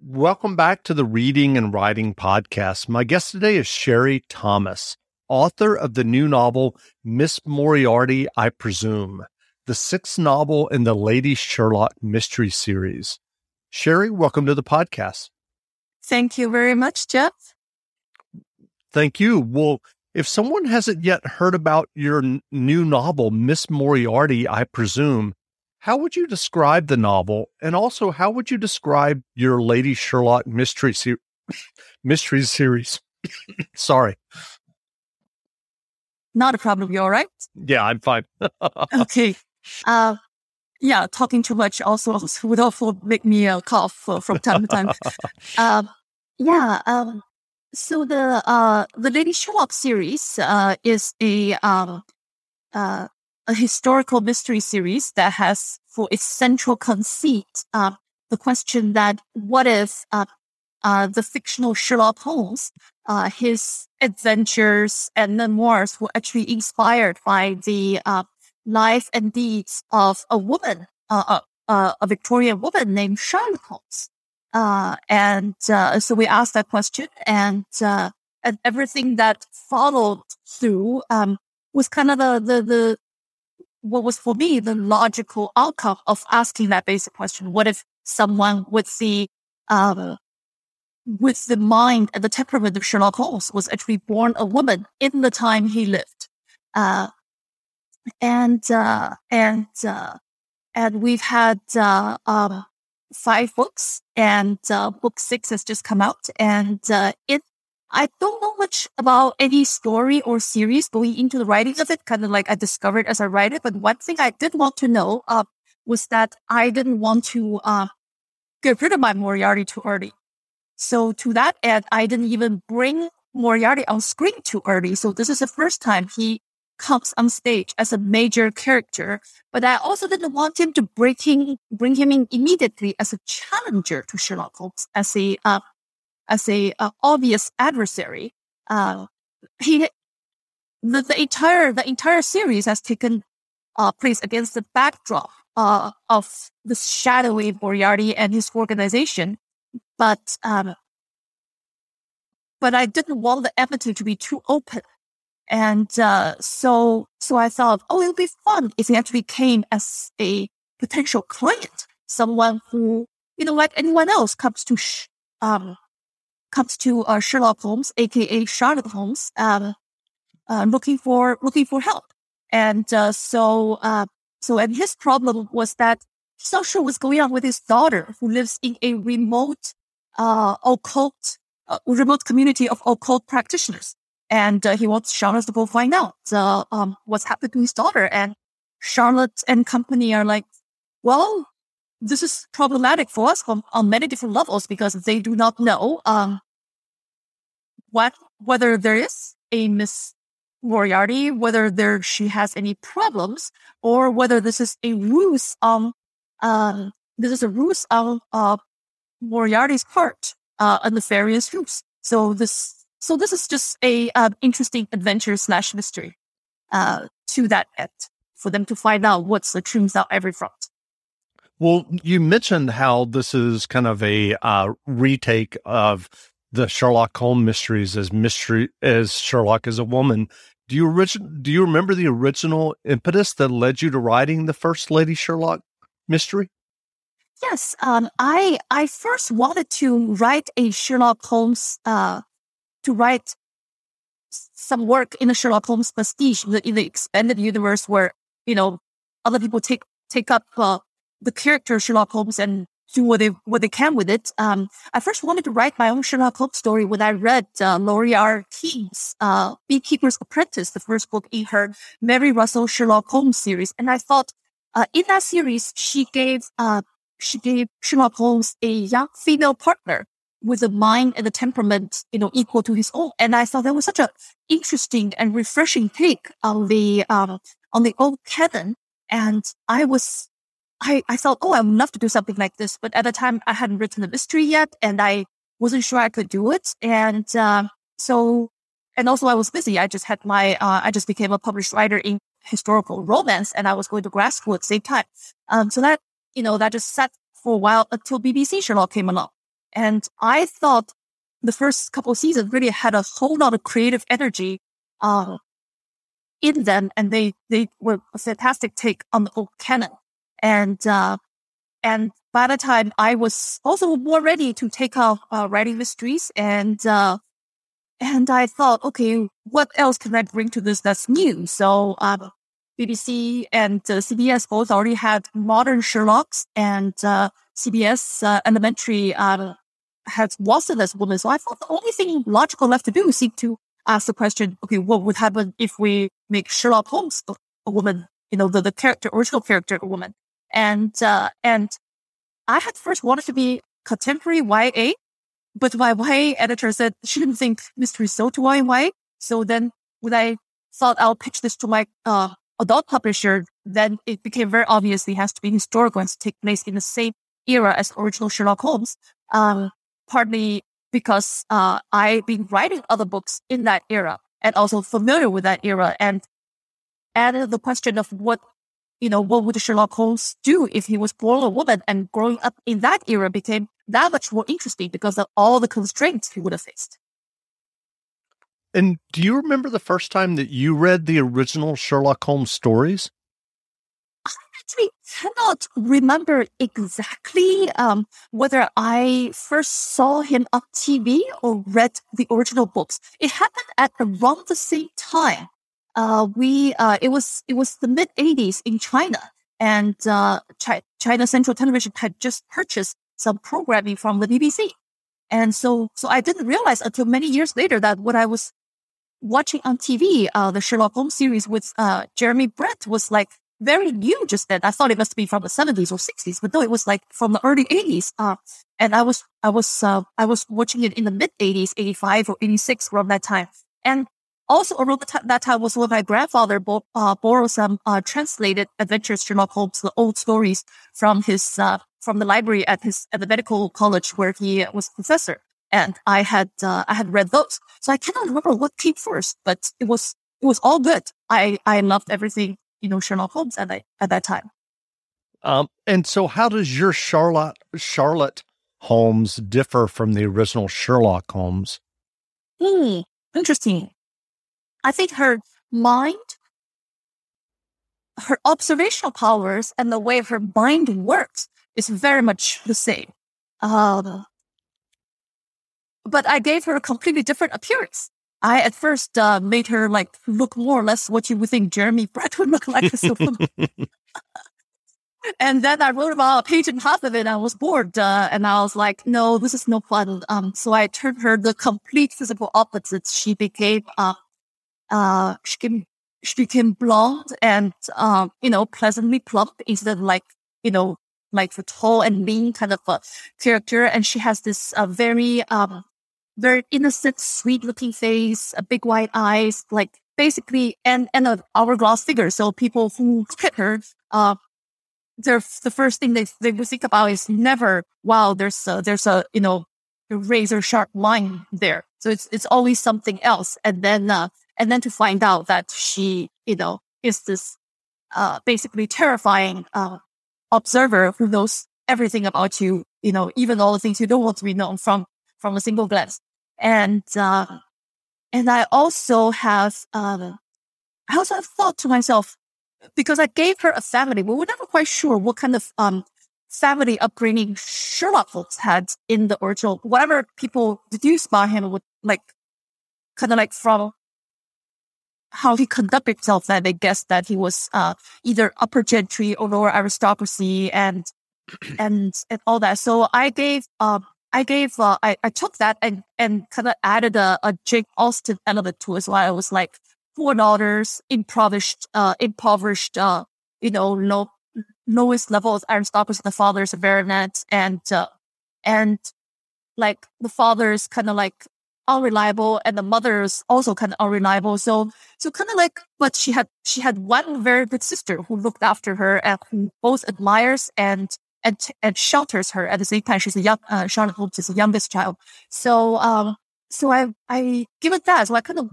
Welcome back to the Reading and Writing Podcast. My guest today is Sherry Thomas, author of the new novel, Miss Moriarty, I Presume, the sixth novel in the Lady Sherlock mystery series. Sherry, welcome to the podcast. Thank you very much, Jeff. Thank you. Well, if someone hasn't yet heard about your n- new novel, Miss Moriarty, I presume, how would you describe the novel? And also, how would you describe your Lady Sherlock mystery, se- mystery series? Sorry. Not a problem. You all right? Yeah, I'm fine. okay. Uh, yeah, talking too much also would also make me uh, cough uh, from time to time. um, yeah. Um, so the uh, the Lady Sherlock series uh, is a um, uh, a historical mystery series that has for its central conceit uh, the question that what if uh, uh, the fictional Sherlock Holmes, uh, his adventures and memoirs were actually inspired by the uh, life and deeds of a woman, uh, uh, a Victorian woman named Charlotte Holmes. Uh, and so we asked that question, and uh, and everything that followed through um, was kind of the, the the what was for me the logical outcome of asking that basic question: What if someone with the um, with the mind and the temperament of Sherlock Holmes was actually born a woman in the time he lived? Uh, and uh, and uh, and we've had uh, um, five books, and uh, book six has just come out. And uh, it, I don't know much about any story or series going into the writing of it. Kind of like I discovered as I write it. But one thing I did want to know uh, was that I didn't want to uh, get rid of my Moriarty too early. So to that end, I didn't even bring Moriarty on screen too early. So this is the first time he comes on stage as a major character, but I also didn't want him to bring him, bring him in immediately as a challenger to Sherlock Holmes, as a, uh, as a uh, obvious adversary. Uh, he, the, the entire, the entire series has taken, uh, place against the backdrop, uh, of the shadowy Moriarty and his organization. But, um, but I didn't want the empathy to be too open and uh, so, so I thought, oh, it'll be fun if he actually came as a potential client, someone who, you know, like anyone else comes to, sh- um, comes to uh, Sherlock Holmes, aka Charlotte Holmes, um, uh, looking for looking for help. And uh, so, uh, so, and his problem was that he's not sure what's going on with his daughter, who lives in a remote, uh, occult, remote community of occult practitioners and he wants Charlotte to go find out um, what's happened to his daughter. And Charlotte and company are like, well, this is problematic for us on, on many different levels because they do not know um, what whether there is a Miss Moriarty, whether there she has any problems, or whether this is a ruse on um, this is a ruse on uh, Moriarty's part, uh, a nefarious ruse. So this so this is just a um, interesting adventure slash mystery uh, to that end for them to find out what's the truth on every front. Well, you mentioned how this is kind of a uh, retake of the Sherlock Holmes mysteries as mystery as Sherlock as a woman. Do you origin, Do you remember the original impetus that led you to writing the first Lady Sherlock mystery? Yes, um, I I first wanted to write a Sherlock Holmes uh, to write some work in the Sherlock Holmes pastiche in the, in the expanded universe where, you know, other people take, take up, uh, the character Sherlock Holmes and do what they, what they can with it. Um, I first wanted to write my own Sherlock Holmes story when I read, uh, Laurie R. King's, uh, Beekeeper's Apprentice, the first book in her Mary Russell Sherlock Holmes series. And I thought, uh, in that series, she gave, uh, she gave Sherlock Holmes a young female partner with a mind and a temperament, you know, equal to his own. And I thought that was such an interesting and refreshing take on the, um, on the old canon. And I was, I, I thought, oh, I would love to do something like this. But at the time I hadn't written the mystery yet and I wasn't sure I could do it. And, um, so, and also I was busy. I just had my, uh, I just became a published writer in historical romance and I was going to grad school at the same time. Um, so that, you know, that just sat for a while until BBC Sherlock came along. And I thought the first couple of seasons really had a whole lot of creative energy, uh, in them. And they, they were a fantastic take on the old canon. And, uh, and by the time I was also more ready to take up uh, writing mysteries and, uh, and I thought, okay, what else can I bring to this that's new? So, um, BBC and uh, CBS both already had modern Sherlock's and, uh, CBS, uh, Elementary, uh, had Watson as woman. So I thought the only thing logical left to do seemed to ask the question, okay, what would happen if we make Sherlock Holmes a, a woman? You know, the, the character, original character, a woman. And, uh, and I had first wanted to be contemporary YA, but my YA editor said she didn't think mystery so to YA. So then when I thought I'll pitch this to my, uh, adult publisher, then it became very obvious it has to be historical and to take place in the same era as original Sherlock Holmes. Um, partly because, uh, I've been writing other books in that era and also familiar with that era and added the question of what you know, what would Sherlock Holmes do if he was born a woman and growing up in that era became that much more interesting because of all the constraints he would have faced. And do you remember the first time that you read the original Sherlock Holmes stories? I actually cannot remember exactly um, whether I first saw him on TV or read the original books. It happened at around the same time uh, we uh, it was it was the mid '80s in China, and uh, China Central Television had just purchased some programming from the BBC, and so so I didn't realize until many years later that what I was watching on TV, uh, the Sherlock Holmes series with uh, Jeremy Brett, was like very new just then. I thought it must be from the 70s or 60s, but no, it was like from the early 80s. Uh, and I was, I was, I was watching it in the mid 80s, 85 or 86 around that time. And also around t- that time was when my grandfather bo- uh, borrowed some uh, translated adventures Sherlock Holmes, the old stories from his uh, from the library at his at the medical college where he was professor. And I had uh, I had read those, so I cannot remember what came first, but it was it was all good. I I loved everything you know Sherlock Holmes at that at that time. Um, and so, how does your Charlotte Charlotte Holmes differ from the original Sherlock Holmes? Hmm, interesting. I think her mind, her observational powers and the way her mind works is very much the same. Um, but I gave her a completely different appearance. I at first uh, made her like look more or less what you would think Jeremy Brett would look like as a woman. and then I wrote about a page and a half of it. And I was bored, uh, and I was like, "No, this is no fun." Um, so I turned her the complete physical opposite. She became uh, uh, she she became blonde and, um, you know, pleasantly plump instead of like, you know, like the tall and lean kind of a character. And she has this, uh, very, um, very innocent, sweet looking face, a big white eyes, like basically, and, and an hourglass figure. So people who hit her, uh, the first thing they, they would think about is never, wow, there's a, there's a, you know, razor sharp line there. So it's, it's always something else. And then, uh, and then to find out that she, you know, is this uh, basically terrifying uh, observer who knows everything about you, you know, even all the things you don't want to be known from from a single glance. And uh, and I also have um, I also have thought to myself because I gave her a family, we were never quite sure what kind of um, family upbringing Sherlock Holmes had in the original. Whatever people deduced by him would like kind of like from how he conducted himself that they guessed that he was uh, either upper gentry or lower aristocracy and and and all that. So I gave um I gave uh, I, I took that and and kind of added a, a Jane Austen element to it. So I was like four daughters, impoverished uh impoverished uh you know low lowest level of aristocracy. The father's a baronet and uh, and like the father's kind of like unreliable and the mother's also kind of unreliable. So, so kind of like, but she had, she had one very good sister who looked after her and who both admires and, and, and shelters her at the same time. She's a young, uh, Charlotte Holmes is the youngest child. So, um, so I, I give it that. So I kind of,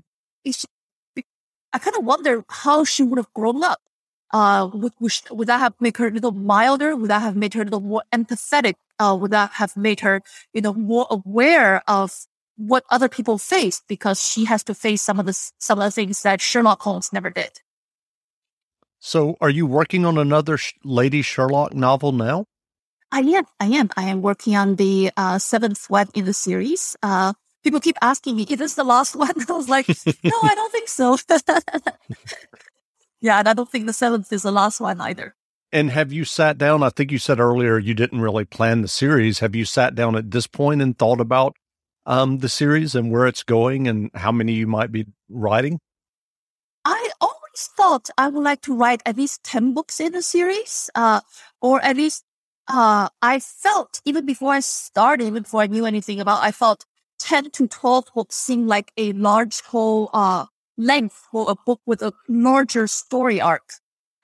I kind of wonder how she would have grown up Uh, would, would that have made her a little milder? Would that have made her a little more empathetic? Uh, would that have made her, you know, more aware of what other people face because she has to face some of the some of the things that Sherlock Holmes never did. So, are you working on another sh- Lady Sherlock novel now? I am. I am. I am working on the uh, seventh one in the series. Uh, people keep asking me, "Is this the last one?" I was like, "No, I don't think so." yeah, and I don't think the seventh is the last one either. And have you sat down? I think you said earlier you didn't really plan the series. Have you sat down at this point and thought about um, the series and where it's going and how many you might be writing? I always thought I would like to write at least 10 books in the series, uh, or at least, uh, I felt even before I started, even before I knew anything about, I felt 10 to 12 books seemed like a large whole, uh, length for a book with a larger story arc.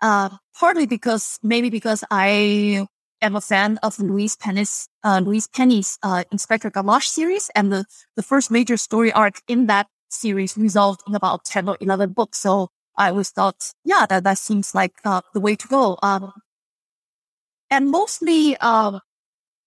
Uh, partly because maybe because I am a fan of Louise Penny's, uh, Louise Penny's, uh, Inspector Gamache series. And the, the first major story arc in that series resolved in about 10 or 11 books. So I always thought, yeah, that, that seems like, uh, the way to go. Um, and mostly, um,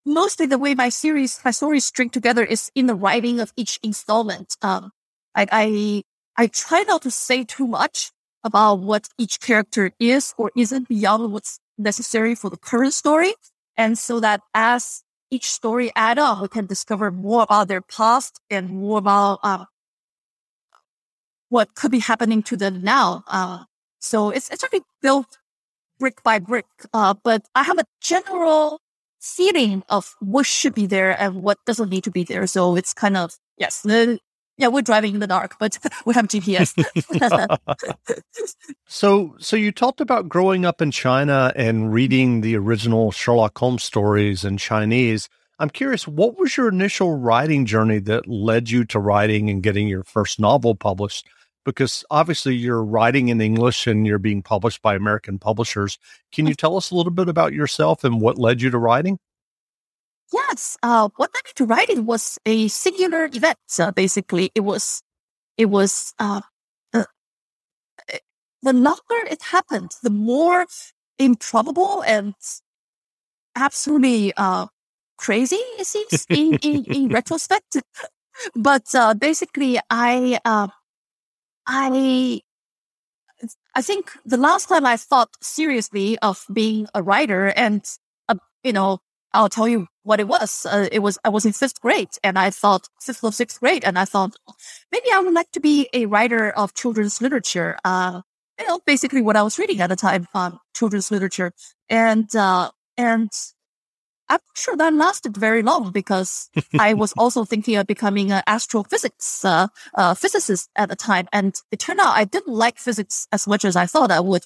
mostly the way my series, my stories string together is in the writing of each installment. Um, I, I, I try not to say too much about what each character is or isn't beyond what's necessary for the current story. And so that as each story add up, we can discover more about their past and more about uh, what could be happening to them now. Uh, so it's it's really built brick by brick. Uh, but I have a general feeling of what should be there and what doesn't need to be there. So it's kind of yes, the yeah, we're driving in the dark, but we have GPS. so, so you talked about growing up in China and reading the original Sherlock Holmes stories in Chinese. I'm curious, what was your initial writing journey that led you to writing and getting your first novel published? Because obviously you're writing in English and you're being published by American publishers. Can you tell us a little bit about yourself and what led you to writing? Yes. Uh, what led me to write it was a singular event. So basically, it was, it was, uh, the, the longer it happened, the more improbable and absolutely, uh, crazy it seems in, in, in retrospect. but, uh, basically, I, uh, I, I think the last time I thought seriously of being a writer and, uh, you know, I'll tell you what it was. Uh, it was, I was in fifth grade and I thought fifth or sixth grade and I thought maybe I would like to be a writer of children's literature. Uh, you know, basically what I was reading at the time, um, children's literature. And, uh, and I'm sure that lasted very long because I was also thinking of becoming an astrophysics, uh, uh, physicist at the time. And it turned out I didn't like physics as much as I thought I would.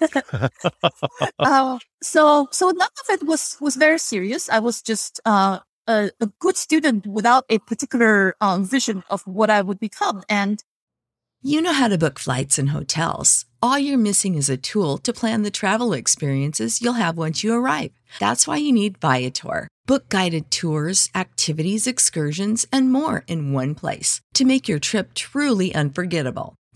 uh, so so none of it was was very serious. I was just uh, a, a, good student without a particular um, vision of what I would become. And you know how to book flights and hotels. All you're missing is a tool to plan the travel experiences you'll have once you arrive. That's why you need Viator. Book guided tours, activities, excursions, and more in one place to make your trip truly unforgettable.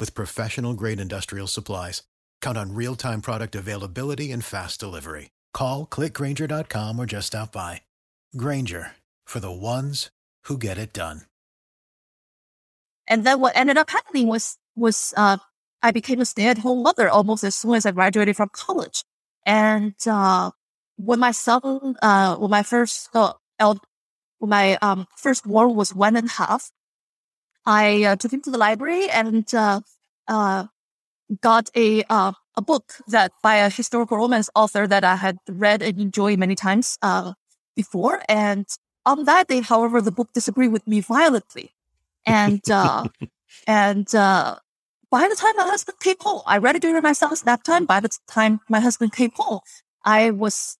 with professional grade industrial supplies, count on real time product availability and fast delivery. Call clickgrainger.com or just stop by. Grainger for the ones who get it done. And then what ended up happening was was uh, I became a stay at home mother almost as soon as I graduated from college, and uh, when my son, uh, when my first, uh, when my, um, first born was one and a half, I uh, took him to the library and, uh, uh, got a, uh, a book that by a historical romance author that I had read and enjoyed many times, uh, before. And on that day, however, the book disagreed with me violently. And, uh, and, uh, by the time my husband came home, I read it during my son's nap time. By the time my husband came home, I was,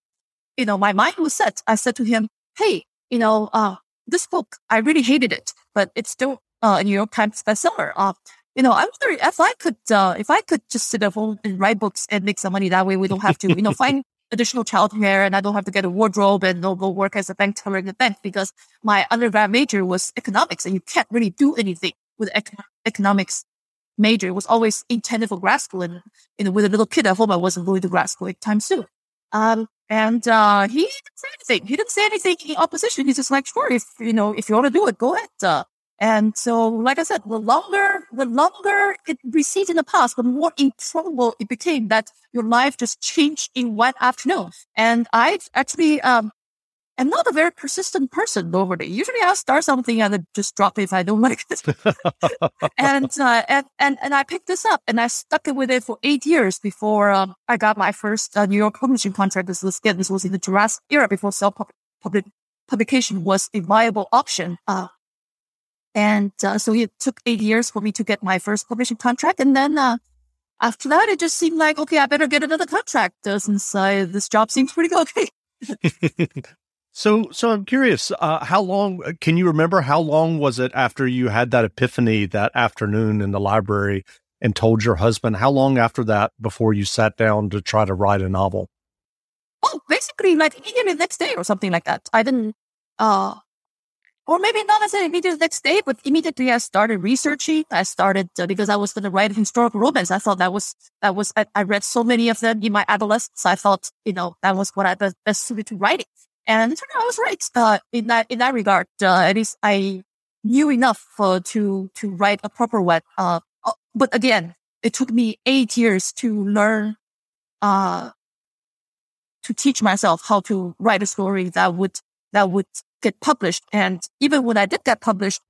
you know, my mind was set. I said to him, Hey, you know, uh, this book, I really hated it, but it's still uh, a New York Times bestseller. Uh, you know, I wonder if I could, uh, if I could just sit at home and write books and make some money that way, we don't have to, you know, find additional childcare and I don't have to get a wardrobe and go work as a bank teller in the bank because my undergrad major was economics and you can't really do anything with econ- economics major. It was always intended for grad school and, you know, with a little kid at home, I wasn't going to grad school anytime soon. Um, and, uh, he didn't say anything. He didn't say anything in opposition. He's just like, sure, if, you know, if you want to do it, go ahead. Uh, and so, like I said, the longer, the longer it recedes in the past, the more improbable it became that your life just changed in one afternoon. And I actually, um, am not a very persistent person normally. Usually I'll start something and then just drop it if I don't like it. and, uh, and, and, and I picked this up and I stuck it with it for eight years before, um, I got my first uh, New York publishing contract. This was, again, this was in the Jurassic era before self publication was a viable option. Uh, and uh, so it took eight years for me to get my first publishing contract. And then uh, after that, it just seemed like, okay, I better get another contract uh, since uh, this job seems pretty okay. so, so I'm curious, uh, how long uh, can you remember? How long was it after you had that epiphany that afternoon in the library and told your husband? How long after that before you sat down to try to write a novel? Oh, basically, like immediately the next day or something like that. I didn't. Uh, or maybe not necessarily immediately the next day, but immediately I started researching. I started uh, because I was going to write historical romance. I thought that was that was I, I, read so many of them in my adolescence. I thought you know that was what I best, best suited to writing, and I was right uh, in that in that regard. Uh, at least I knew enough uh, to to write a proper one. Uh, uh, but again, it took me eight years to learn uh to teach myself how to write a story that would that would get published. And even when I did get published,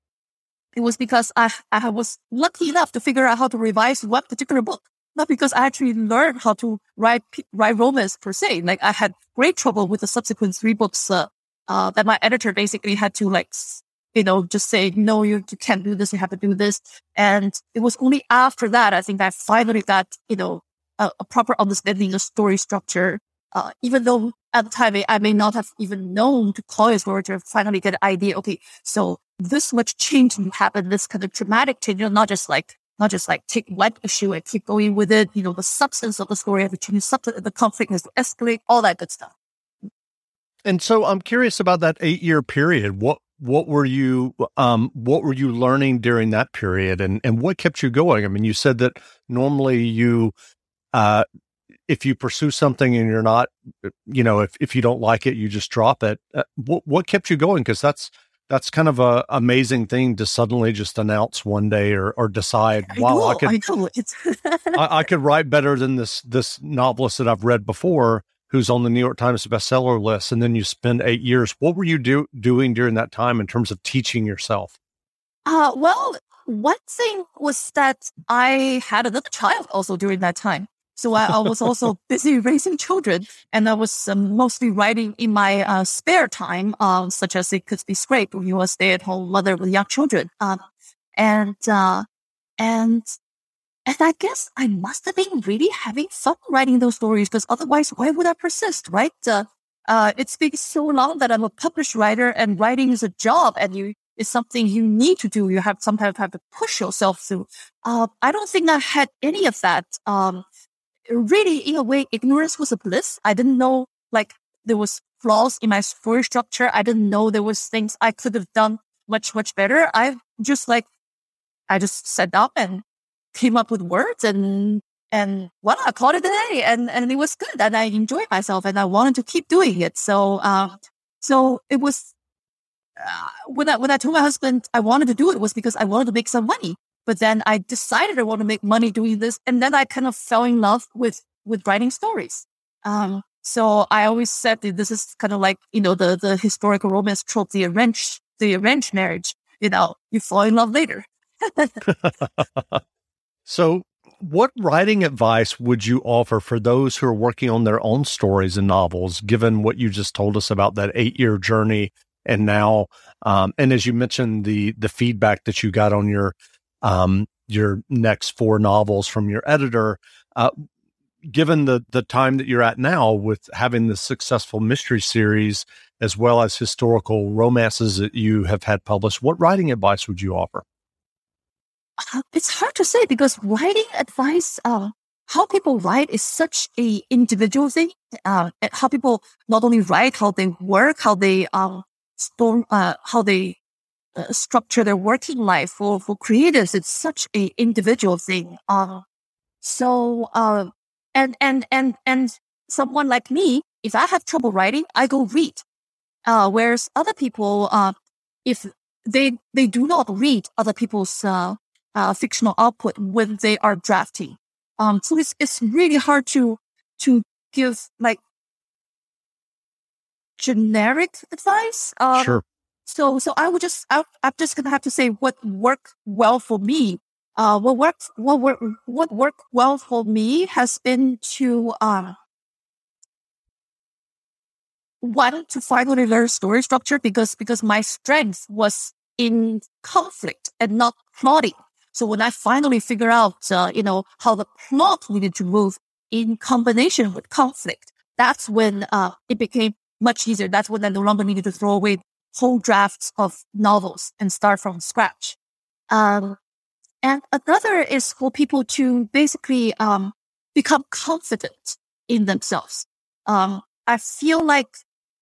it was because I, I was lucky enough to figure out how to revise one particular book. Not because I actually learned how to write, write romance per se. Like I had great trouble with the subsequent three books, uh, uh, that my editor basically had to like, you know, just say, no, you, you can't do this. You have to do this. And it was only after that, I think I finally got, you know, a, a proper understanding of story structure uh, even though at the time I may not have even known to call it or to finally get an idea. Okay, so this much change happened, this kind of dramatic change, you know, not just like not just like take one issue and keep going with it. You know, the substance of the story has to change, the conflict has to escalate, all that good stuff. And so I'm curious about that eight year period. What what were you um what were you learning during that period and and what kept you going? I mean, you said that normally you uh if you pursue something and you're not, you know, if, if you don't like it, you just drop it. Uh, what, what kept you going? Because that's that's kind of a amazing thing to suddenly just announce one day or, or decide, I wow, know, I could I, I, I, could write better than this this novelist that I've read before, who's on the New York Times bestseller list. And then you spend eight years. What were you do, doing during that time in terms of teaching yourself? Uh, well, one thing was that I had another child also during that time. So I, I was also busy raising children and I was um, mostly writing in my uh, spare time, uh, such as it could be scraped when you were a stay at home mother with young children. Um, and, uh, and, and I guess I must have been really having fun writing those stories because otherwise, why would I persist, right? Uh, uh, it's been so long that I'm a published writer and writing is a job and you, is something you need to do. You have sometimes have to push yourself through. Uh, I don't think I had any of that. Um, really, in a way, ignorance was a bliss. I didn't know like there was flaws in my story structure. I didn't know there was things I could have done much, much better. I just like, I just sat up and came up with words and, and well, I called it a day and, and it was good and I enjoyed myself and I wanted to keep doing it. So, uh, so it was, uh, when I, when I told my husband I wanted to do it was because I wanted to make some money. But then I decided I want to make money doing this. And then I kind of fell in love with, with writing stories. Um, So I always said that this is kind of like, you know, the, the historical romance trope, the arranged, the arranged marriage, you know, you fall in love later. so what writing advice would you offer for those who are working on their own stories and novels, given what you just told us about that eight year journey? And now, um, and as you mentioned, the, the feedback that you got on your, um, your next four novels from your editor, uh, given the the time that you're at now with having the successful mystery series as well as historical romances that you have had published, what writing advice would you offer? Uh, it's hard to say because writing advice, uh, how people write is such a individual thing. Uh, how people not only write, how they work, how they um, storm, uh, how they uh, structure their working life for for creators. It's such a individual thing. Uh, so uh, and, and, and, and someone like me, if I have trouble writing, I go read. Uh, whereas other people, uh, if they, they do not read other people's, uh, uh, fictional output when they are drafting. Um, so it's, it's really hard to, to give like generic advice. Um, sure. So, so I would just, I, I'm just going to have to say what worked well for me uh, what worked, what worked, what worked well for me has been to, um, one, to finally learn story structure because, because my strength was in conflict and not plotting. So when I finally figure out, uh, you know, how the plot needed to move in combination with conflict, that's when, uh, it became much easier. That's when I no longer needed to throw away whole drafts of novels and start from scratch. Um, and another is for people to basically um, become confident in themselves. Um, I feel like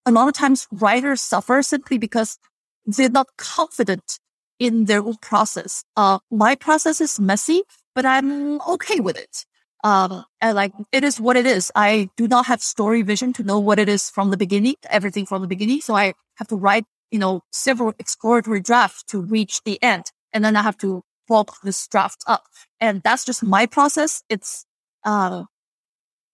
a lot of times writers suffer simply because they're not confident in their own process. Uh, my process is messy, but I'm okay with it. Um, and like it is what it is. I do not have story vision to know what it is from the beginning, everything from the beginning. So I have to write, you know, several exploratory drafts to reach the end. And then I have to bulk this draft up. And that's just my process. It's, uh,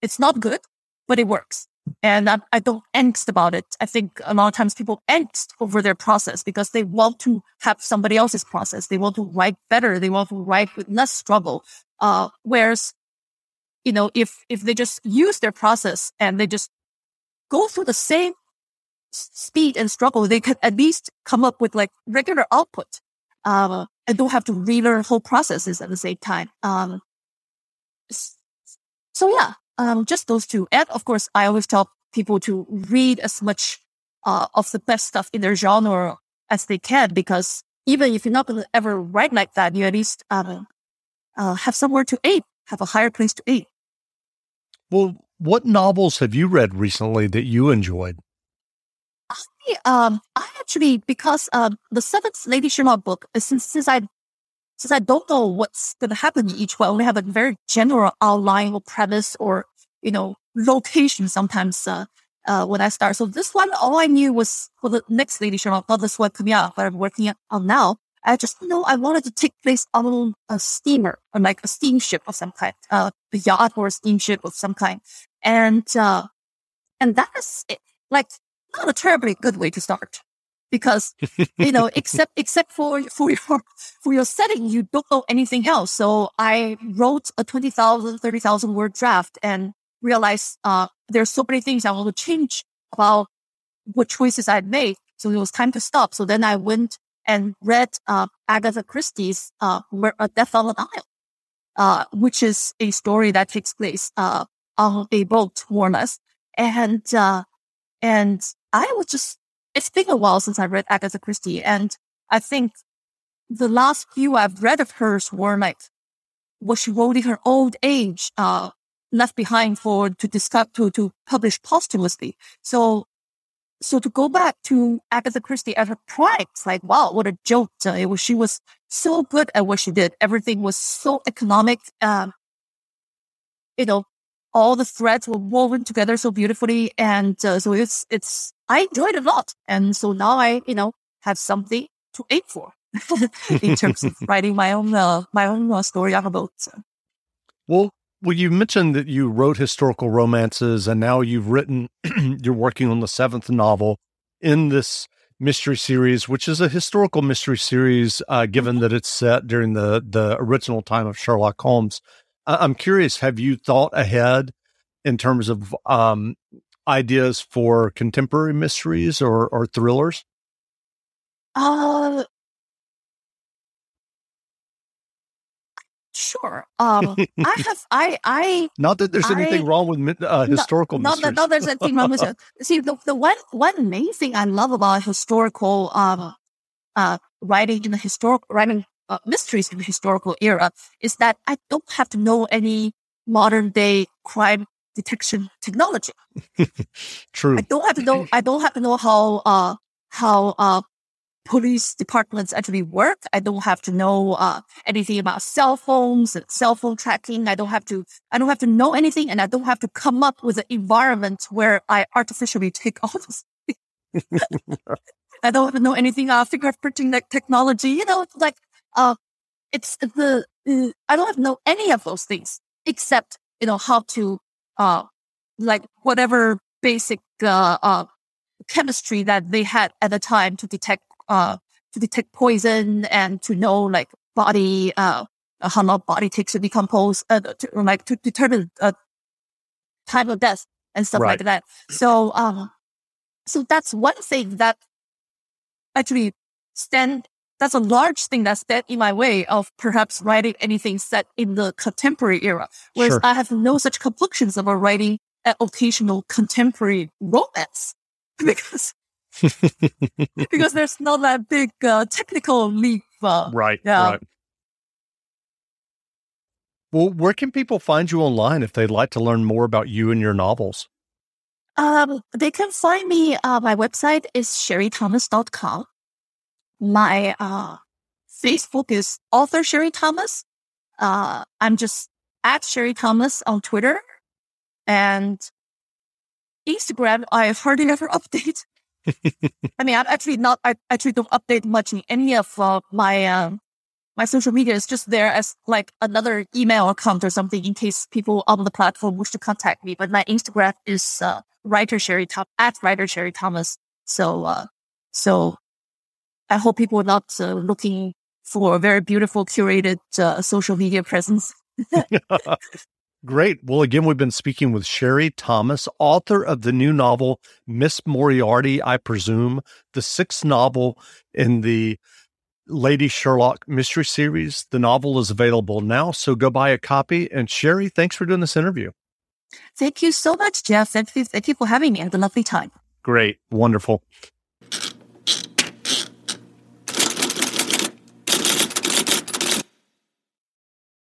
it's not good, but it works. And I, I don't angst about it. I think a lot of times people angst over their process because they want to have somebody else's process. They want to write better. They want to write with less struggle. Uh, whereas, you know, if, if they just use their process and they just go through the same speed and struggle, they could at least come up with like regular output. Uh, I don't have to relearn whole processes at the same time. Um, so yeah, um, just those two. And of course, I always tell people to read as much uh, of the best stuff in their genre as they can, because even if you're not going to ever write like that, you at least um, uh, have somewhere to aim, have a higher place to aim. Well, what novels have you read recently that you enjoyed? Um, I actually because um, the seventh Lady Sherlock book, uh, since since I since I don't know what's going to happen in each one, I only have a very general outline or premise or you know location. Sometimes uh, uh, when I start, so this one all I knew was for the next Lady Sherlock, not this one coming out, but I'm working on now. I just know I wanted to take place on a steamer or like a steamship of some kind, uh, a yacht or a steamship of some kind, and uh, and that is it. like not a terribly good way to start because you know except except for for your for your setting you don't know anything else. So i wrote a 20000 30000 word draft and realized uh there's so many things i want to change about what choices i'd made so it was time to stop. So then i went and read uh, agatha christie's uh a death on a Nile uh which is a story that takes place uh on a boat more or less. And uh and I was just, it's been a while since I read Agatha Christie. And I think the last few I've read of hers were like what she wrote in her old age, uh, left behind for to discuss, to, to publish posthumously. So, so to go back to Agatha Christie at her prime, it's like, wow, what a joke. Uh, it was, she was so good at what she did. Everything was so economic. Um, you know, all the threads were woven together so beautifully. And uh, so it's, it's, I enjoyed it a lot. And so now I, you know, have something to aim for in terms of writing my own, uh, my own uh, story on a boat. So. Well, Well, you mentioned that you wrote historical romances and now you've written, you're working on the seventh novel in this mystery series, which is a historical mystery series, uh, given that it's set during the, the original time of Sherlock Holmes. I'm curious, have you thought ahead in terms of um, ideas for contemporary mysteries or, or thrillers? Uh, Sure. Um, I have, I, I. Not that there's anything I, wrong with uh, historical not, mysteries. Not, not there's anything wrong with it. See, the, the one, one main thing I love about historical, um, uh, writing in the historical, writing uh, mysteries in the historical era is that I don't have to know any modern day crime detection technology. True. I don't have to know, I don't have to know how, uh, how, uh, police departments actually work. I don't have to know uh, anything about cell phones and cell phone tracking. I don't have to. I don't have to know anything, and I don't have to come up with an environment where I artificially take all this. I don't have to know anything about fingerprinting technology. You know, like uh, it's the uh, I don't have know any of those things except you know how to uh like whatever basic uh, uh chemistry that they had at the time to detect uh, to detect poison and to know like body, uh, how long body takes to decompose, uh, to, like to determine, uh, time of death and stuff right. like that. So, um, so that's one thing that actually stand, that's a large thing that stand in my way of perhaps writing anything set in the contemporary era. Whereas sure. I have no such complexions about writing an occasional contemporary romance because because there's not that big uh, technical leap. Uh, right. Yeah. Right. Well, where can people find you online if they'd like to learn more about you and your novels? Um, they can find me. Uh, my website is sherrythomas.com. My uh, Facebook is author Sherry Thomas. Uh, I'm just at Sherry Thomas on Twitter and Instagram. I hardly ever update. I mean, I'm actually not, I actually don't update much in any of uh, my, um, my social media is just there as like another email account or something in case people on the platform wish to contact me. But my Instagram is, uh, writer Sherry at writer Sherry Thomas. So, uh, so I hope people are not uh, looking for a very beautiful curated, uh, social media presence. Great. Well, again, we've been speaking with Sherry Thomas, author of the new novel, Miss Moriarty, I presume, the sixth novel in the Lady Sherlock mystery series. The novel is available now, so go buy a copy. And Sherry, thanks for doing this interview. Thank you so much, Jeff. Thank you, thank you for having me. I had a lovely time. Great. Wonderful.